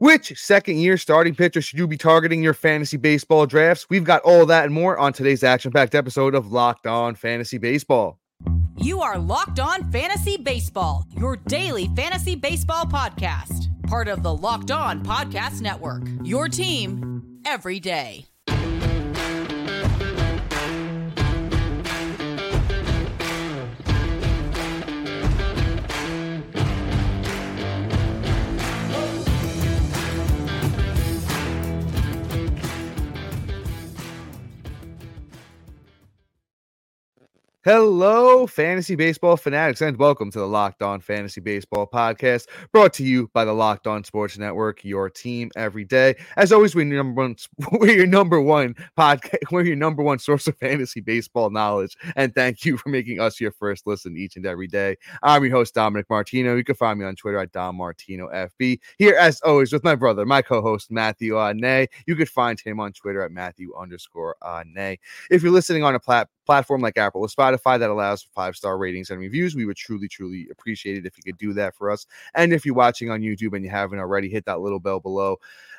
Which second year starting pitcher should you be targeting your fantasy baseball drafts? We've got all that and more on today's action packed episode of Locked On Fantasy Baseball. You are Locked On Fantasy Baseball, your daily fantasy baseball podcast, part of the Locked On Podcast Network. Your team every day. Hello, fantasy baseball fanatics, and welcome to the Locked On Fantasy Baseball Podcast, brought to you by the Locked On Sports Network, your team every day. As always, we're your number one, we're your number one podcast, we're your number one source of fantasy baseball knowledge. And thank you for making us your first listen each and every day. I'm your host, Dominic Martino. You can find me on Twitter at Dom Martino FB. Here, as always, with my brother, my co-host Matthew Nay. You could find him on Twitter at Matthew underscore Nay. If you're listening on a platform platform like Apple or Spotify that allows five star ratings and reviews. We would truly, truly appreciate it if you could do that for us. And if you're watching on YouTube and you haven't already, hit that little bell below.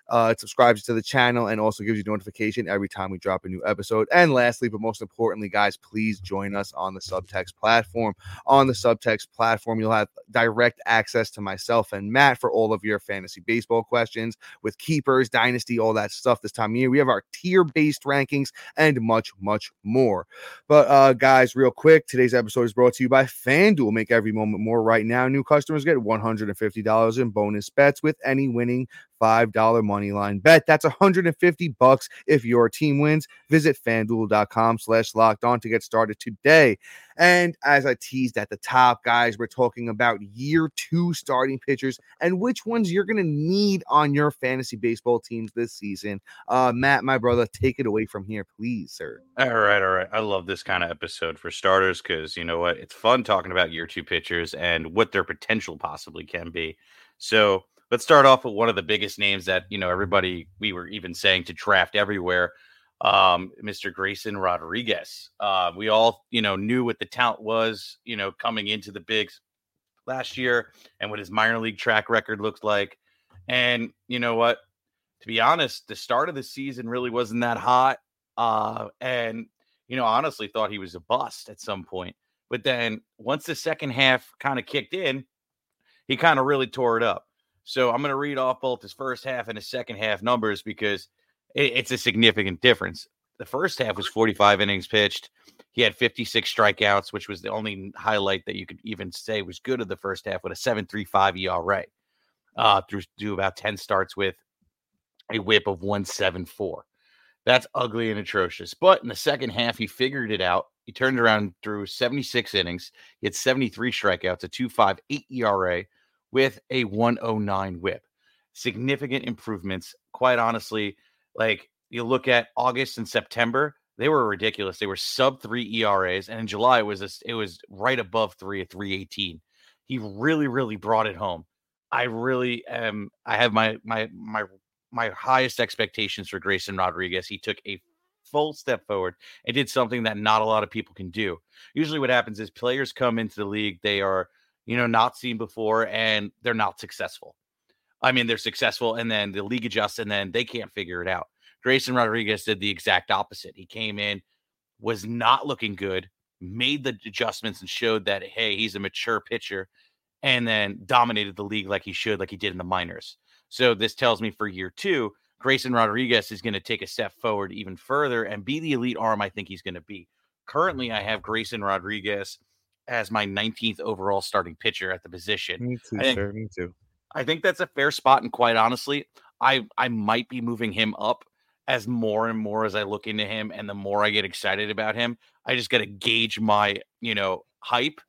Uh, it subscribes to the channel and also gives you notification every time we drop a new episode. And lastly, but most importantly, guys, please join us on the Subtext platform. On the Subtext platform, you'll have direct access to myself and Matt for all of your fantasy baseball questions with keepers, dynasty, all that stuff this time of year. We have our tier based rankings and much, much more. But uh, guys, real quick, today's episode is brought to you by FanDuel. Make every moment more right now. New customers get $150 in bonus bets with any winning $5 money line bet. That's 150 bucks if your team wins. Visit fanduel.com slash locked on to get started today. And as I teased at the top, guys, we're talking about year two starting pitchers and which ones you're going to need on your fantasy baseball teams this season. Uh, Matt, my brother, take it away from here, please, sir. All right, all right. I love this kind of episode for starters because you know what? It's fun talking about year two pitchers and what their potential possibly can be. So, let's start off with one of the biggest names that you know everybody we were even saying to draft everywhere um, mr grayson rodriguez. Uh, we all you know knew what the talent was you know coming into the bigs last year and what his minor league track record looked like. And you know what? To be honest the start of the season really wasn't that hot uh, and you know honestly thought he was a bust at some point. But then once the second half kind of kicked in he kind of really tore it up so I'm going to read off both his first half and his second half numbers because it, it's a significant difference. The first half was 45 innings pitched. He had 56 strikeouts, which was the only highlight that you could even say was good of the first half with a 7.35 ERA. Uh, through do about 10 starts with a whip of 174. That's ugly and atrocious. But in the second half, he figured it out. He turned around through 76 innings. He had 73 strikeouts, a 2.58 ERA, with a 109 whip. Significant improvements. Quite honestly, like you look at August and September, they were ridiculous. They were sub three ERAs, and in July it was a, it was right above three at 318. He really, really brought it home. I really am. I have my my my my highest expectations for Grayson Rodriguez. He took a full step forward and did something that not a lot of people can do. Usually, what happens is players come into the league, they are you know, not seen before, and they're not successful. I mean, they're successful, and then the league adjusts, and then they can't figure it out. Grayson Rodriguez did the exact opposite. He came in, was not looking good, made the adjustments, and showed that hey, he's a mature pitcher, and then dominated the league like he should, like he did in the minors. So this tells me for year two, Grayson Rodriguez is going to take a step forward even further and be the elite arm I think he's going to be. Currently, I have Grayson Rodriguez as my 19th overall starting pitcher at the position. Me too, think, sir. Me too. I think that's a fair spot, and quite honestly, I I might be moving him up as more and more as I look into him, and the more I get excited about him. I just got to gauge my you know hype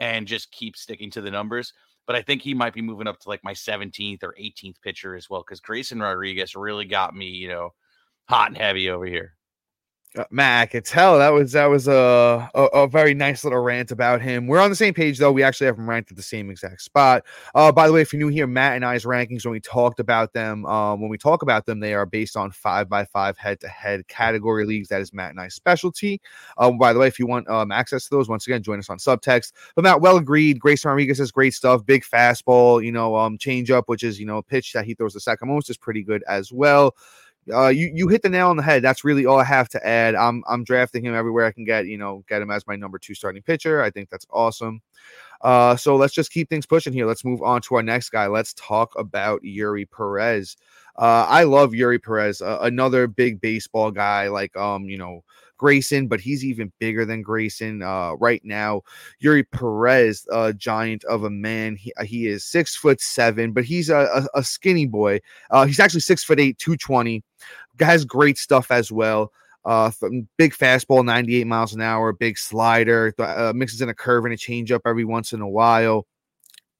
and just keep sticking to the numbers. But I think he might be moving up to like my 17th or 18th pitcher as well, because Grayson Rodriguez really got me, you know, hot and heavy over here. Uh, Matt, I could tell that was that was a, a, a very nice little rant about him. We're on the same page though. We actually have him ranked at the same exact spot. Uh, by the way, if you're new here, Matt and I's rankings when we talked about them, um, when we talk about them, they are based on five by five head to head category leagues. That is Matt and I's specialty. Um, by the way, if you want um, access to those, once again, join us on subtext. But Matt, well agreed. Grayson Rodriguez has great stuff. Big fastball, you know, um, change up, which is you know, pitch that he throws the second most is pretty good as well uh, you you hit the nail on the head. That's really all I have to add. I'm I'm drafting him everywhere I can get. You know, get him as my number two starting pitcher. I think that's awesome. Uh, so let's just keep things pushing here. Let's move on to our next guy. Let's talk about Eury Perez. Uh, I love Eury Perez, uh, another big baseball guy. Like um, you know, Grayson, but he's even bigger than Grayson uh, right now. Eury Perez, a giant of a man. He, uh, he is six foot seven, but he's a, a, a skinny boy. Uh, he's actually six foot eight, 220. Has great stuff as well. Uh, big fastball, 98 miles an hour, big slider, uh, mixes in a curve and a changeup every once in a while.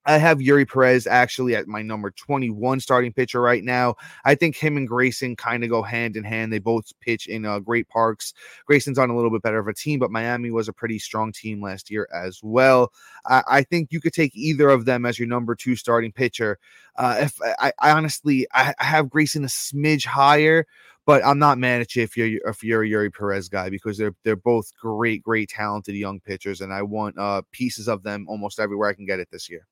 I have Eury Perez actually at my number 21 starting pitcher right now. I think him and Grayson kind of go hand in hand. They both pitch in uh, great parks. Grayson's on a little bit better of a team, but Miami was a pretty strong team last year as well. I, I think you could take either of them as your number two starting pitcher. Uh, if I, I honestly, I, I have Grayson a smidge higher, but I'm not mad at you if you're if you're a Eury Perez guy because they're they're both great, great, talented young pitchers, and I want uh, pieces of them almost everywhere I can get it this year.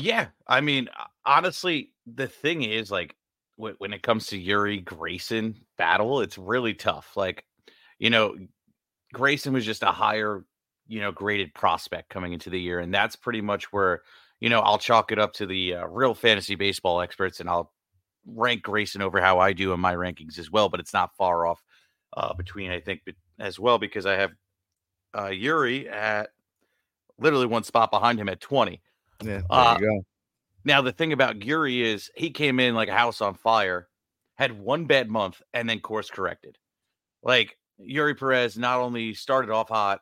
Yeah, I mean, honestly, the thing is, like, when, when it comes to Eury Grayson battle, it's really tough. Like, you know, Grayson was just a higher, you know, graded prospect coming into the year, and that's pretty much where, you know, I'll chalk it up to the uh, real fantasy baseball experts, and I'll rank Grayson over how I do in my rankings as well. But it's not far off uh, between, I think, as well because I have uh, Eury at literally one spot behind him at twenty. Yeah, uh. Now the thing about Eury is he came in like a house on fire, had one bad month, and then course corrected. Like Eury Perez not only started off hot,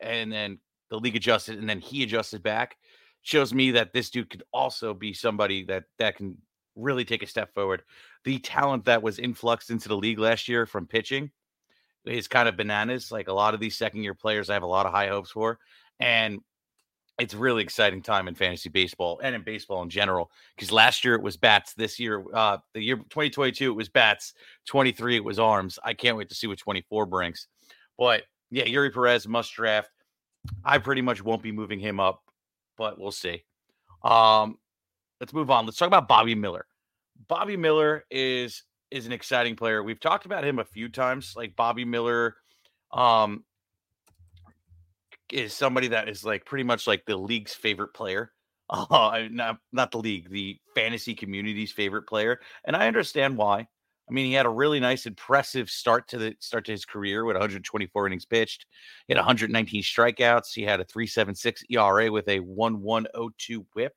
and then the league adjusted, and then he adjusted back. Shows me that this dude could also be somebody that that can really take a step forward. The talent that was influxed into the league last year from pitching is kind of bananas. Like a lot of these second year players, I have a lot of high hopes for. And it's really exciting time in fantasy baseball and in baseball in general because last year it was bats this year uh the year 2022 it was bats 23 it was arms. I can't wait to see what 24 brings. But yeah eury perez must draft. I pretty much won't be moving him up but we'll see. Um let's move on. Let's talk about bobby miller. Bobby miller is is an exciting player. We've talked about him a few times like bobby miller um is somebody that is like pretty much like the league's favorite player. Uh, not not the league, the fantasy community's favorite player, and I understand why. I mean, he had a really nice, impressive start to the start to his career with 124 innings pitched. He had 119 strikeouts. He had a 3.76 ERA with a 1.102 WHIP.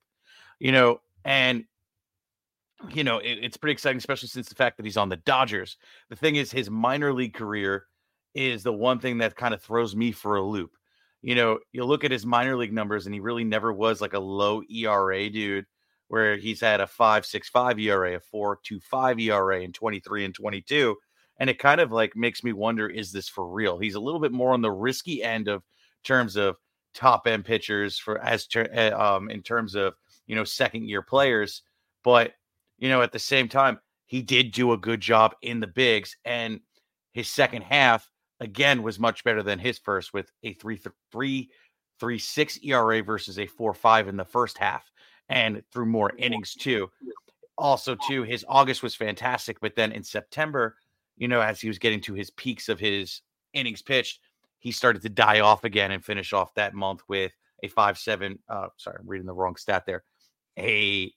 You know, and you know it, it's pretty exciting, especially since the fact that he's on the Dodgers. The thing is, his minor league career is the one thing that kind of throws me for a loop you know, you look at his minor league numbers and he really never was like a low ERA dude where he's had a 5.65 ERA, a 4.25 ERA in 23 and 22. And it kind of like makes me wonder is this for real? He's a little bit more on the risky end of terms of top end pitchers for as ter- eh, um in terms of, you know, second year players, but you know, at the same time, he did do a good job in the bigs and his second half again was much better than his first with a three three three six ERA versus a four five in the first half and through more innings too. Also, too, his August was fantastic, but then in September, you know, as he was getting to his peaks of his innings pitched, he started to die off again and finish off that month with a five seven. Uh, sorry, I'm reading the wrong stat there. A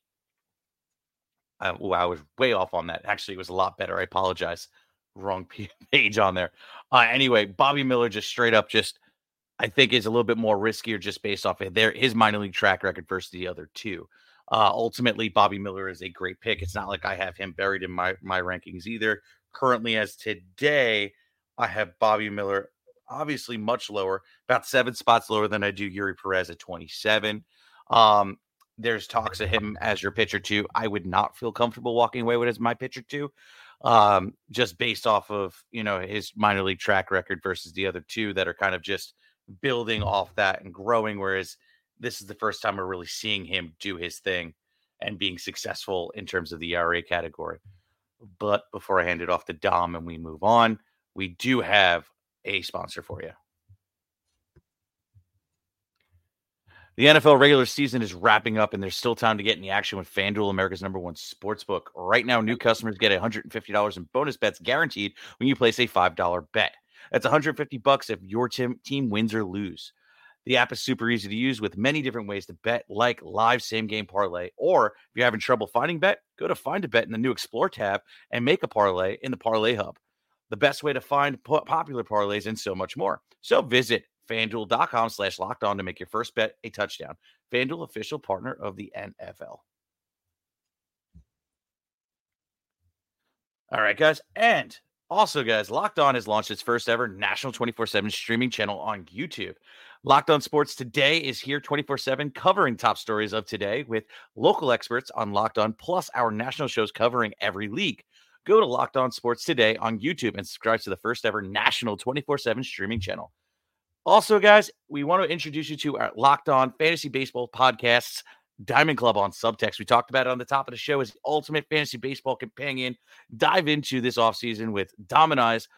uh, oh, I was way off on that. Actually, it was a lot better. I apologize wrong page on there. Uh, anyway, Bobby Miller just straight up just I think is a little bit more riskier just based off of their his minor league track record versus the other two. Uh, ultimately, Bobby Miller is a great pick. It's not like I have him buried in my my rankings either. Currently, as today, I have Bobby Miller obviously much lower, about seven spots lower than I do Eury Perez at 27. Um, there's talks of him as your pitcher too. I would not feel comfortable walking away with as my pitcher too. Um, just based off of you know his minor league track record versus the other two that are kind of just building off that and growing. Whereas this is the first time we're really seeing him do his thing and being successful in terms of the ERA category. But before I hand it off to Dom and we move on, we do have a sponsor for you. The NFL regular season is wrapping up, and there's still time to get in the action with FanDuel, America's number one sports book. Right now, new customers get $150 in bonus bets guaranteed when you place a $5 bet. That's 150 bucks if your team wins or lose. The app is super easy to use with many different ways to bet, like live same game parlay. Or if you're having trouble finding bet, go to find a bet in the new Explore tab and make a parlay in the Parlay Hub. The best way to find popular parlays and so much more. So visit fanduel.com slash locked on to make your first bet a touchdown. FanDuel official partner of the NFL. All right, guys. And also, guys, Locked On has launched its first ever national 24 7 streaming channel on YouTube. Locked On Sports Today is here 24 7, covering top stories of today with local experts on Locked On, plus our national shows covering every league. Go to Locked On Sports Today on YouTube and subscribe to the first ever national 24 7 streaming channel. Also, guys, we want to introduce you to our Locked On Fantasy Baseball podcasts, Diamond Club on Subtext. We talked about it on the top of the show as the ultimate fantasy baseball companion. Dive into this offseason with Dominize,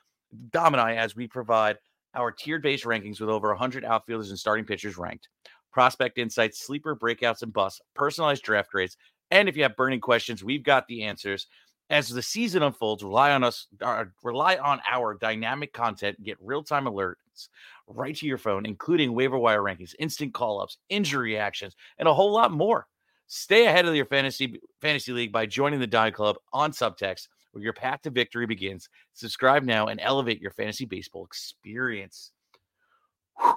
Domini as we provide our tiered based rankings with over 100 outfielders and starting pitchers ranked, prospect insights, sleeper breakouts and busts, personalized draft grades. And if you have burning questions, we've got the answers. As the season unfolds, rely on us, uh, rely on our dynamic content, get real time alerts right to your phone, including waiver wire rankings, instant call ups, injury reactions, and a whole lot more. Stay ahead of your fantasy fantasy league by joining the Die Club on Subtext, where your path to victory begins. Subscribe now and elevate your fantasy baseball experience. Whew.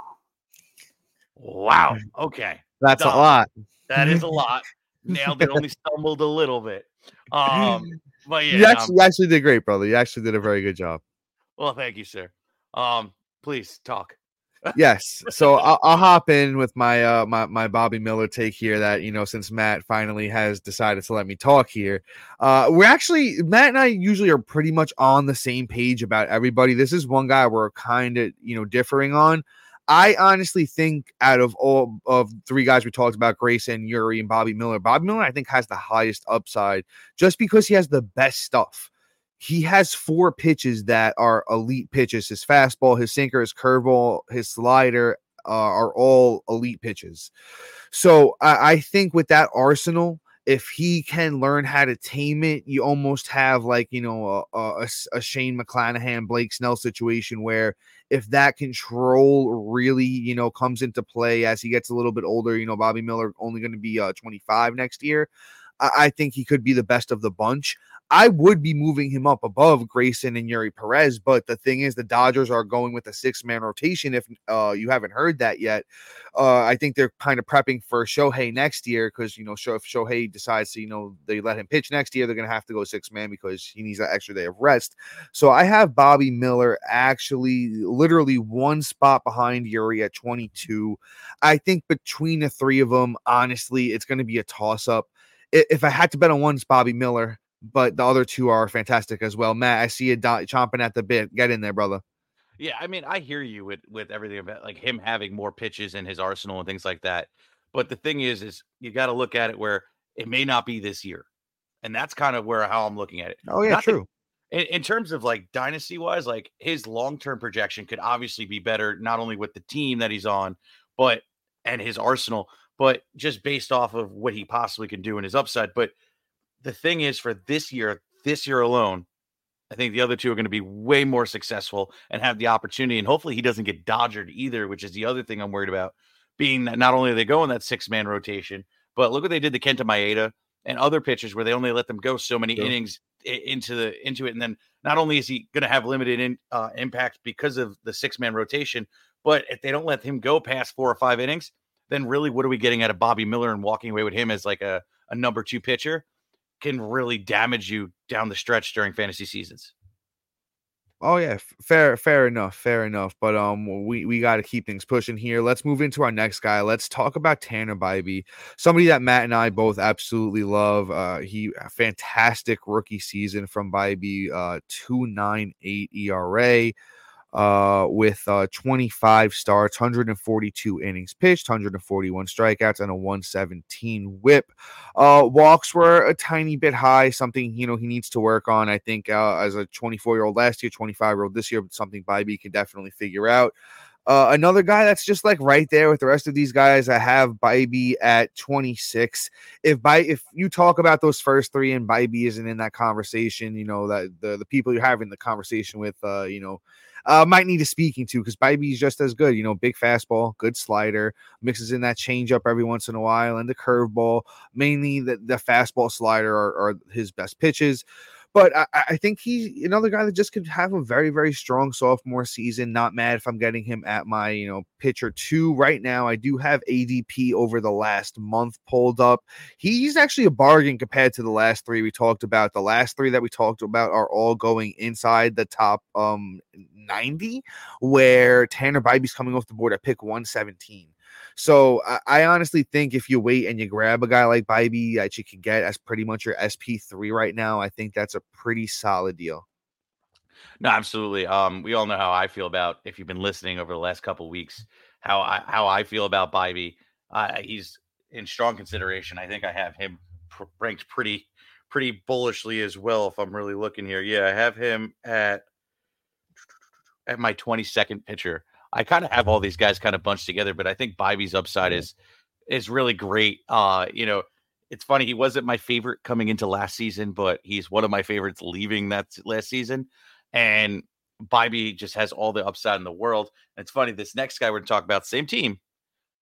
Wow. Okay. That's Dumb. a lot. That is a lot. Nailed it. Only stumbled a little bit. Um, but yeah, you actually, um, you actually did great, brother. You actually did a very good job. Well, thank you, sir. Um, please talk yes. So I'll, I'll, hop in with my uh my my Bobby Miller take here. That you know, since Matt finally has decided to let me talk here, uh, we're actually Matt and I usually are pretty much on the same page about everybody. This is one guy we're kind of you know differing on. I honestly think out of all of three guys we talked about, Grayson, Eury, and Bobby Miller, Bobby Miller I think has the highest upside just because he has the best stuff he has four pitches that are elite pitches. His fastball, his sinker, his curveball, his slider uh, are all elite pitches. So I, I think with that arsenal, if he can learn how to tame it, you almost have like you know a, a, a, Shane McClanahan, Blake Snell situation where if that control really you know comes into play as he gets a little bit older, you know Bobby Miller only going to be uh, 25 next year. I, I think he could be the best of the bunch. I would be moving him up above Grayson and Eury Perez, but the thing is, the Dodgers are going with a six man rotation. If uh, you haven't heard that yet, uh, I think they're kind of prepping for Shohei next year because you know, if Shohei decides to, you know, they let him pitch next year, they're going to have to go six man because he needs that extra day of rest. So I have Bobby Miller actually literally one spot behind Eury at 22. I think between the three of them, honestly, it's going to be a toss up. If I had to bet on one, it's Bobby Miller but the other two are fantastic as well. Matt, I see you do- chomping at the bit. Get in there, brother. Yeah, I mean, I hear you with with everything about like him having more pitches in his arsenal and things like that. But the thing is, is you got to look at it where it may not be this year, and that's kind of where how I'm looking at it. Oh yeah, not true. That, in, in terms of like dynasty wise, like his long term projection could obviously be better, not only with the team that he's on, but and his arsenal, but just based off of what he possibly can do in his upside. But the thing is, for this year, this year alone, I think the other two are going to be way more successful and have the opportunity. And hopefully, he doesn't get dodgered either, which is the other thing I'm worried about. Being that not only are they going that six man rotation, but look what they did to Kenta Maeda and other pitchers where they only let them go so many innings into the into it, and then not only is he going to have limited in, uh, impact because of the six man rotation, but if they don't let him go past four or five innings, then really what are we getting out of Bobby Miller and walking away with him as like a, a number two pitcher? can really damage you down the stretch during fantasy seasons. Oh yeah, fair, fair enough, fair enough. But um, we we got to keep things pushing here. Let's move into our next guy. Let's talk about Tanner Bibee, somebody that Matt and I both absolutely love. Uh, he fantastic rookie season from Bibee, uh, two nine eight ERA uh, with uh, 25 starts, 142 innings pitched, 141 strikeouts, and a 117 whip. Uh, walks were a tiny bit high, something you know he needs to work on. I think uh, as a 24 year old last year, 25 year old this year, something Bibee can definitely figure out. Uh, another guy that's just like right there with the rest of these guys. I have Bibee at 26. If by if you talk about those first three and Bibee isn't in that conversation, you know that the the people you're having the conversation with, uh, you know, uh, might need a speaking to because Bibee's just as good. You know, big fastball, good slider, mixes in that changeup every once in a while, and the curveball. Mainly the, the fastball slider are, are his best pitches. But I, I, think he's another guy that just could have a very, very strong sophomore season. Not mad if I'm getting him at my, you know, pitcher two right now. I do have ADP over the last month pulled up. He's actually a bargain compared to the last three we talked about. The last three that we talked about are all going inside the top um 90, where Tanner Bibee's coming off the board at pick 117. So I, I, honestly think if you wait and you grab a guy like Bibee that you can get as pretty much your SP3 right now, I think that's a pretty solid deal. No, absolutely. Um, we all know how I feel about if you've been listening over the last couple weeks, how I how I feel about Bibee. Uh, he's in strong consideration. I think I have him pr- ranked pretty pretty bullishly as well. If I'm really looking here, yeah, I have him at at my 22nd pitcher. I kind of have all these guys kind of bunched together, but I think Bibee's upside is is really great. Uh, you know, it's funny he wasn't my favorite coming into last season, but he's one of my favorites leaving that last season. And Bibee just has all the upside in the world. And it's funny, this next guy we're going to talk about, same team,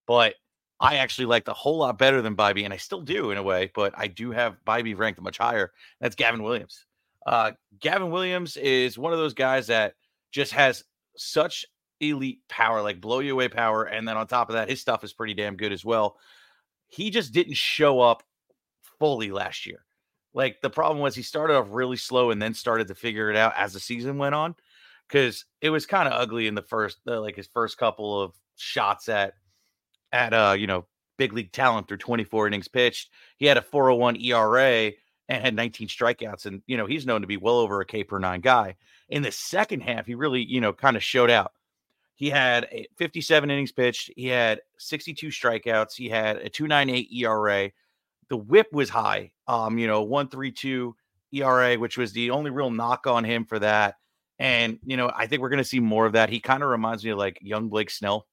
but I actually liked a whole lot better than Bibee, and I still do in a way, but I do have Bibee ranked much higher. That's Gavin Williams. Uh, Gavin Williams is one of those guys that just has such elite power, like blow you away power. And then on top of that, his stuff is pretty damn good as well. He just didn't show up fully last year. Like the problem was he started off really slow and then started to figure it out as the season went on because it was kind of ugly in the first, uh, like his first couple of shots at, at, uh, you know, big league talent through 24 innings pitched. He had a 401 ERA and had 19 strikeouts. And, you know, he's known to be well over a K per nine guy. In the second half, he really, you know, kind of showed out. He had 57 innings pitched. He had 62 strikeouts. He had a 298 ERA. The whip was high, um, you know, 132 ERA, which was the only real knock on him for that. And, you know, I think we're going to see more of that. He kind of reminds me of like young Blake Snell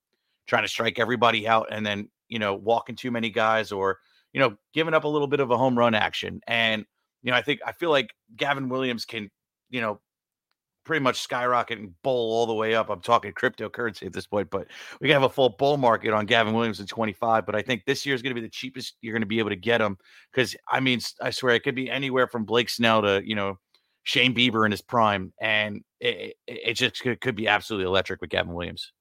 trying to strike everybody out and then, you know, walking too many guys or, you know, giving up a little bit of a home run action. And, you know, I think I feel like Gavin Williams can, you know, pretty much skyrocket and bull all the way up. I'm talking cryptocurrency at this point, but we can have a full bull market on Gavin Williams in 25. But I think this year is going to be the cheapest you're going to be able to get him because I mean, I swear it could be anywhere from Blake Snell to you know Shane Bieber in his prime, and it, it, it just could, could be absolutely electric with Gavin Williams.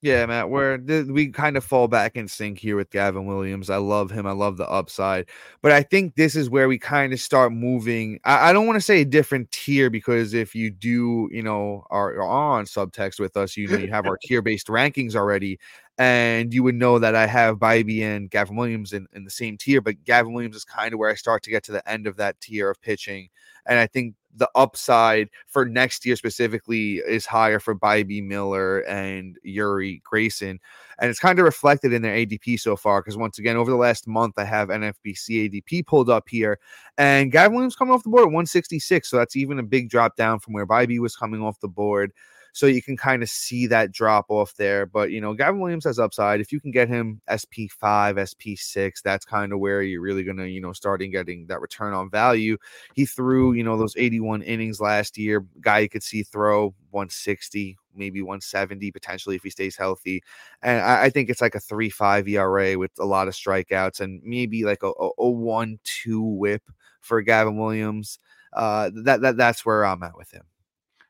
Yeah, Matt, where we kind of fall back in sync here with Gavin Williams. I love him. I love the upside. But I think this is where we kind of start moving. I, I don't want to say a different tier because if you do, you know, are, are on subtext with us, you know, you have our tier based rankings already. And you would know that I have Bibee and Gavin Williams in, in the same tier, but Gavin Williams is kind of where I start to get to the end of that tier of pitching. And I think the upside for next year specifically is higher for Bibee Miller and Eury Grayson. And it's kind of reflected in their ADP so far. Because once again, over the last month, I have NFBC ADP pulled up here. And Gavin Williams coming off the board at 166. So that's even a big drop down from where Bibee was coming off the board. So you can kind of see that drop off there. But, you know, Gavin Williams has upside. If you can get him SP5, SP6, that's kind of where you're really going to, you know, starting getting that return on value. He threw, you know, those 81 innings last year. Guy you could see throw 160, maybe 170 potentially if he stays healthy. And I, I think it's like a 3 5 ERA with a lot of strikeouts and maybe like a, a, a 1 2 whip for Gavin Williams. Uh, that, that That's where I'm at with him.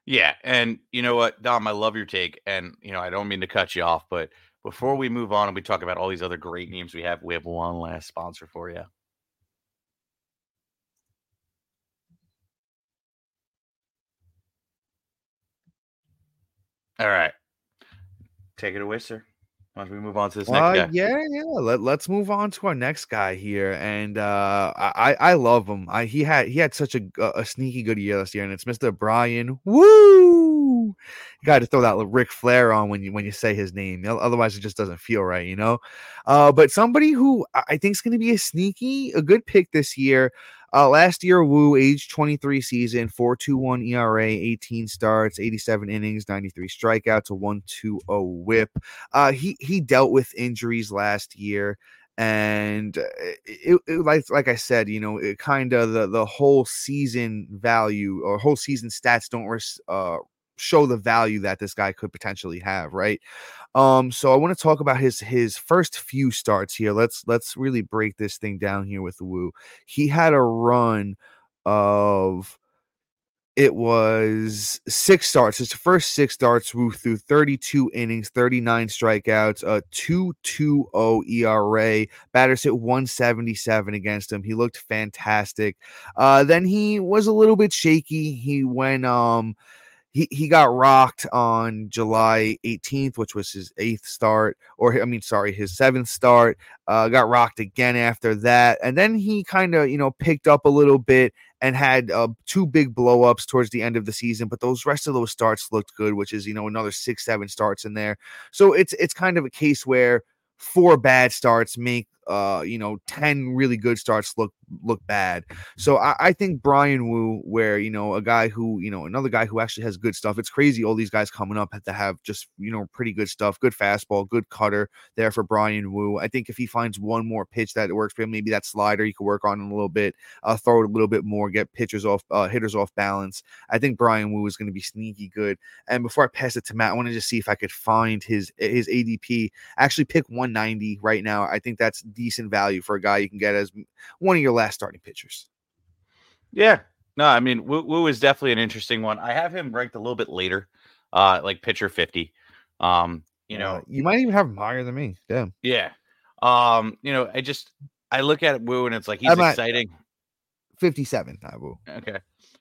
Yeah, and you know what, Dom, I love your take, and you know I don't mean to cut you off, but before we move on and we talk about all these other great names we have, we have one last sponsor for you. All right. Take it away, sir. Why don't we move on to this Uh, next guy? yeah, yeah. Let, let's move on to our next guy here, and uh, I I love him. I he had he had such a a sneaky good year last year, and it's Mr. Bryan. Woo! You got to throw that little Ric Flair on when you when you say his name, otherwise it just doesn't feel right, you know. Uh, but somebody who I I think is going to be a sneaky a good pick this year. Uh, last year, Woo, age 23 season, 4.21 ERA, 18 starts, 87 innings, 93 strikeouts, a 1.20 WHIP. Uh, he he dealt with injuries last year, and uh, it, it like like I said, you know, it kind of the the whole season value or whole season stats don't res- uh show the value that this guy could potentially have, right? Um, so I want to talk about his his first few starts here. Let's let's really break this thing down here with Woo. He had a run of it was six starts. His first six starts Woo through 32 innings, 39 strikeouts, a 2.20 ERA. Batters hit 177 against him. He looked fantastic. Uh, then he was a little bit shaky. He went um he, he got rocked on July 18th, which was his eighth start, or I mean, sorry, his seventh start. Uh, got rocked again after that, and then he kind of you know picked up a little bit and had uh, two big blowups towards the end of the season. But those rest of those starts looked good, which is you know another six, seven starts in there. So it's it's kind of a case where four bad starts make uh you know 10 really good starts look look bad. So I, I think bryan woo where you know a guy who you know another guy who actually has good stuff it's crazy all these guys coming up have to have just you know pretty good stuff good fastball good cutter there for bryan woo. I think if he finds one more pitch that works for him maybe that slider he could work on a little bit uh throw it a little bit more get pitchers off uh hitters off balance i think bryan woo is going to be sneaky good. And before i pass it to matt i want to just see if i could find his his adp actually pick 190 right now. I think that's decent value for a guy you can get as one of your last starting pitchers. Yeah. No, I mean, Woo, Woo is definitely an interesting one. I have him ranked a little bit later, uh, like pitcher 50. Um, you know, Uh, you might even have him higher than me. Damn. yeah. Um, you know, I just I look at Woo and it's like he's I'm exciting. 57, I will. Okay.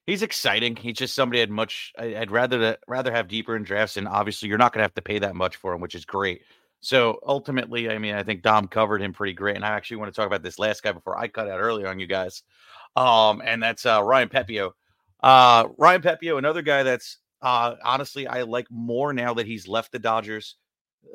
He's exciting. He's just somebody I'd much I'd rather that rather have deeper in drafts, and obviously you're not gonna have to pay that much for him, which is great. So ultimately, I mean, I think Dom covered him pretty great. And I actually want to talk about this last guy before I cut out earlier on you guys. Um, and that's uh Ryan Pepiot. Uh Ryan Pepiot, another guy that's uh honestly I like more now that he's left the Dodgers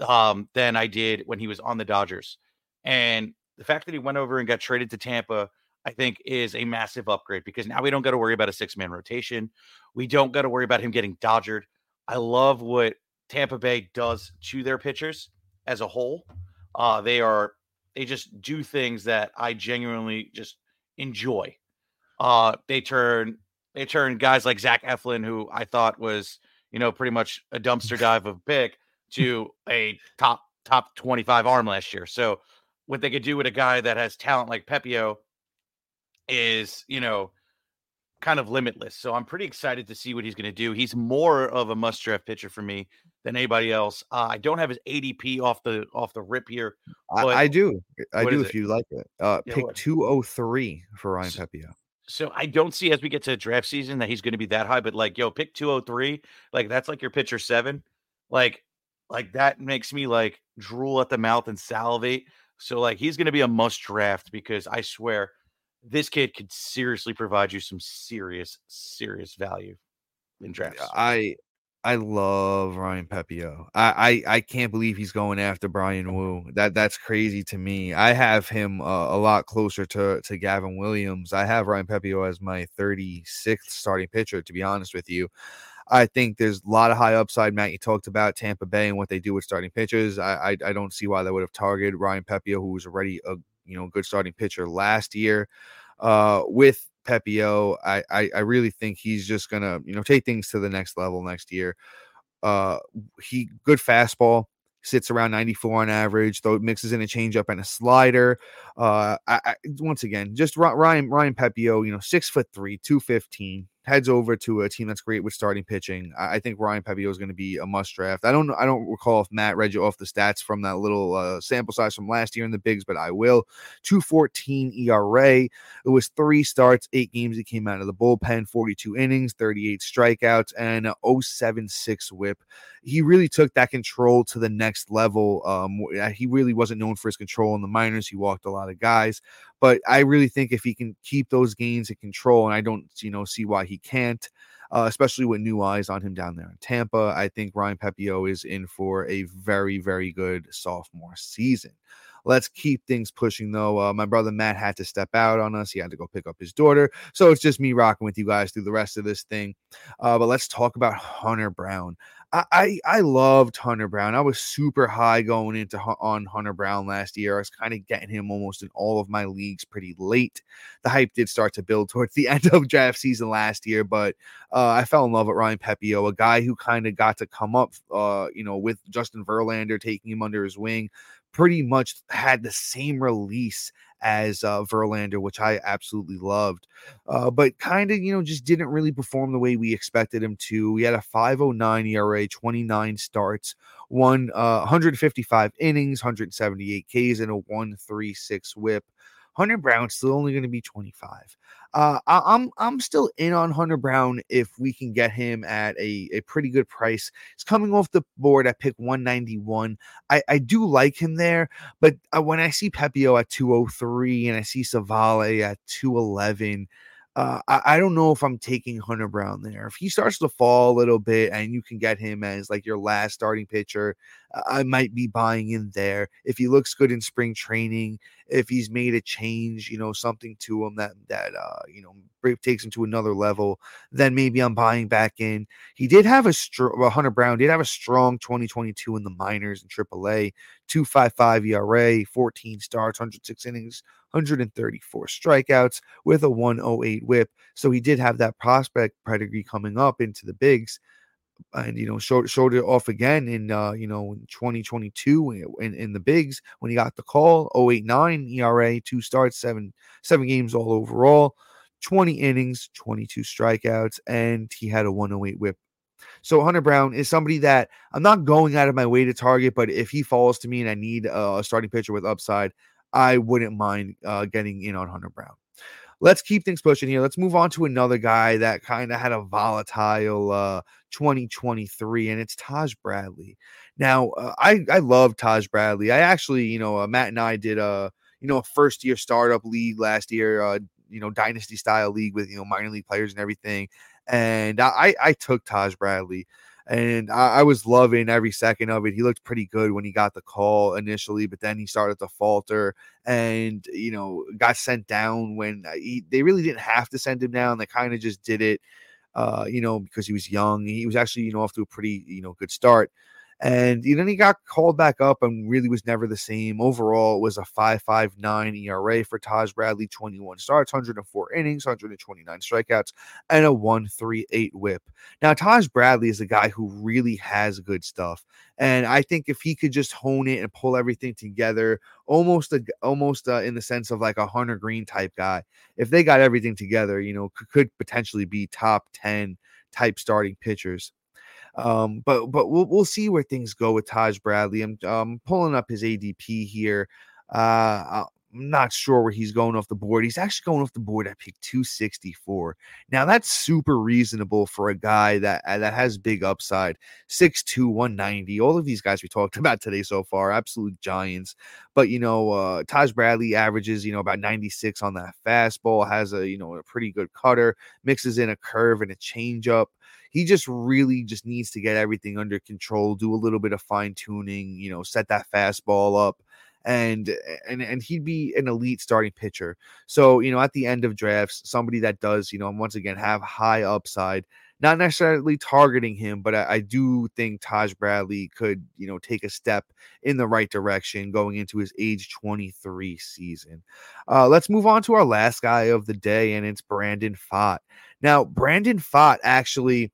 um than I did when he was on the Dodgers. And the fact that he went over and got traded to Tampa, I think is a massive upgrade because now we don't got to worry about a six man rotation. We don't got to worry about him getting dodgered. I love what Tampa Bay does to their pitchers as a whole. Uh, they are they just do things that I genuinely just enjoy. Uh, they turn they turn guys like Zach Eflin, who I thought was you know pretty much a dumpster dive of a pick, to a top top twenty five arm last year. So what they could do with a guy that has talent like Pepiot is you know kind of limitless. So I'm pretty excited to see what he's going to do. He's more of a must draft pitcher for me than anybody else. Uh, I don't have his ADP off the off the rip here. I, I do. I do if it? you like it. Uh, Yeah, pick what? 203 for Ryan S- Pepiot. So I don't see as we get to draft season that he's going to be that high, but like, yo, pick 203, like that's like your pitcher seven. Like, like that makes me like drool at the mouth and salivate. So like he's going to be a must draft because I swear this kid could seriously provide you some serious, serious value in drafts. I I love Ryan Pepiot. I, I I can't believe he's going after Bryan Woo. That that's crazy to me. I have him uh, a lot closer to to Gavin Williams. I have Ryan Pepiot as my 36th starting pitcher. To be honest with you, I think there's a lot of high upside. Matt, you talked about Tampa Bay and what they do with starting pitchers. I I, I don't see why they would have targeted Ryan Pepiot, who was already a you know good starting pitcher last year. Uh, with Pepiot, I, I I really think he's just gonna you know take things to the next level next year. Uh, he good fastball sits around 94 on average, though it mixes in a changeup and a slider. Uh, I, I once again just Ryan Ryan Pepiot, you know, six foot three, 215. Heads over to a team that's great with starting pitching. I, I think Ryan Pepiot is going to be a must draft. I don't I don't recall if Matt read you off the stats from that little uh, sample size from last year in the bigs, but I will. 214 ERA. It was three starts, eight games. He came out of the bullpen, 42 innings, 38 strikeouts, and 076 whip. He really took that control to the next level. Um, he really wasn't known for his control in the minors. He walked a lot of guys, but I really think if he can keep those gains in control, and I don't, you know, see why he can't. Uh, especially with new eyes on him down there in Tampa. I think Ryan Pepiot is in for a very, very good sophomore season. Let's keep things pushing though. Uh, my brother Matt had to step out on us. He had to go pick up his daughter. So it's just me rocking with you guys through the rest of this thing. Uh, but let's talk about Hunter Brown. I, I, loved Hunter Brown. I was super high going into on Hunter Brown last year. I was kind of getting him almost in all of my leagues pretty late. The hype did start to build towards the end of draft season last year, but uh, I fell in love with Ryan Pepiot, a guy who kind of got to come up, uh, you know, with Justin Verlander taking him under his wing. Pretty much had the same release as uh, Verlander, which I absolutely loved, uh, but kind of, you know, just didn't really perform the way we expected him to. We had a 509 ERA, 29 starts, one uh, 155 innings, 178 Ks, and a 136 whip. Hunter Brown's still only going to be 25. Uh, I, am I'm, I'm still in on Hunter Brown if we can get him at a, a pretty good price. He's coming off the board at pick 191. I, I do like him there, but uh, when I see Pepiot at 203 and I see Civale at 211, uh, I, I, don't know if I'm taking Hunter Brown there. If he starts to fall a little bit and you can get him as like your last starting pitcher, I might be buying in there. If he looks good in spring training, if he's made a change, you know, something to him that that uh, you know takes him to another level, then maybe I'm buying back in. He did have a strong, well, Hunter Brown did have a strong 2022 in the minors and AAA, 2.55 ERA, 14 starts, 106 innings, 134 strikeouts with a 108 whip. So he did have that prospect pedigree coming up into the bigs and you know showed showed it off again in uh you know in 2022 in, in the bigs when he got the call 089 ERA two starts seven seven games all overall 20 innings 22 strikeouts and he had a 108 whip so Hunter Brown is somebody that I'm not going out of my way to target but if he falls to me and I need a starting pitcher with upside I wouldn't mind uh, getting in on Hunter Brown let's keep things pushing here. Let's move on to another guy that kind of had a volatile uh, 2023, and it's Taj Bradley. Now, uh, I I love Taj Bradley. I actually, you know, uh, Matt and I did a you know a first year startup league last year, uh, you know, dynasty style league with you know minor league players and everything, and I I took Taj Bradley and I, I, was loving every second of it. He looked pretty good when he got the call initially, but then he started to falter, and you know got sent down when uh, he, they really didn't have to send him down. They kind of just did it, uh, you know, because he was young. He was actually you know off to a pretty you know good start. And you then he got called back up and really was never the same. Overall, it was a 5.59 ERA for Taj Bradley, 21 starts, 104 innings, 129 strikeouts, and a 1.38 whip. Now, Taj Bradley is a guy who really has good stuff. And I think if he could just hone it and pull everything together, almost a, almost uh, in the sense of like a Hunter Greene type guy, if they got everything together, you know, could, could potentially be top 10 type starting pitchers. Um, but but we'll we'll see where things go with Taj Bradley. I'm um, pulling up his ADP here. Uh, I'm not sure where he's going off the board. He's actually going off the board at pick 264. Now that's super reasonable for a guy that uh, that has big upside. 6'2, 190. All of these guys we talked about today so far, absolute giants. But you know, uh Taj Bradley averages, you know, about 96 on that fastball, has a you know a pretty good cutter, mixes in a curve and a changeup he just really just needs to get everything under control, do a little bit of fine tuning, you know, set that fastball up and and and he'd be an elite starting pitcher. So, you know, at the end of drafts, somebody that does, you know, once again have high upside, not necessarily targeting him, but I, I, do think Taj Bradley could, you know, take a step in the right direction going into his age 23 season. Uh, let's move on to our last guy of the day, and it's Brandon Pfaadt. Now, Brandon Pfaadt actually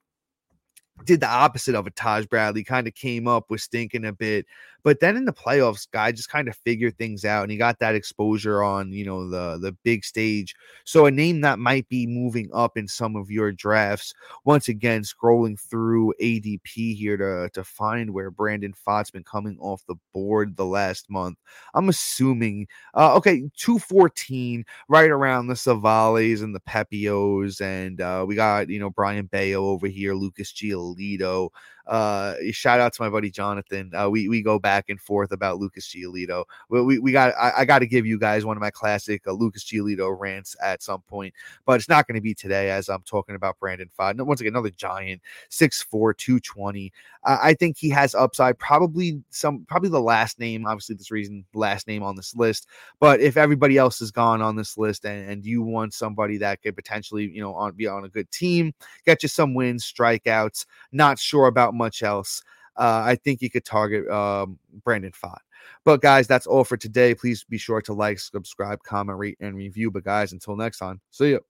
did the opposite of a Taj Bradley, kind of came up, was stinking a bit, But then in the playoffs, guy just kind of figured things out and he got that exposure on, you know, the the big stage. So a name that might be moving up in some of your drafts. Once again, scrolling through ADP here to, to find where Brandon Pfaadt's been coming off the board the last month. I'm assuming uh, okay, 214, right around the Civales and the Pepiots, and uh, we got you know Brayan Bello over here, Lucas Giolito, uh, shout out to my buddy Jonathan. Uh, we we go back and forth about Lucas Giolito. We we, we got I, I got to give you guys one of my classic uh, Lucas Giolito rants at some point, but it's not going to be today as I'm talking about Brandon Pfaadt. Once again, another giant, 6'4", 220. Uh, I think he has upside. Probably some probably the last name. Obviously, this reason last name on this list. But if everybody else is gone on this list and, and you want somebody that could potentially you know on be on a good team, get you some wins, strikeouts. Not sure about much else. Uh, I think you could target um, Brandon Pfaadt. But guys, that's all for today. Please be sure to like, subscribe, comment, rate, and review. But guys, until next time, see you.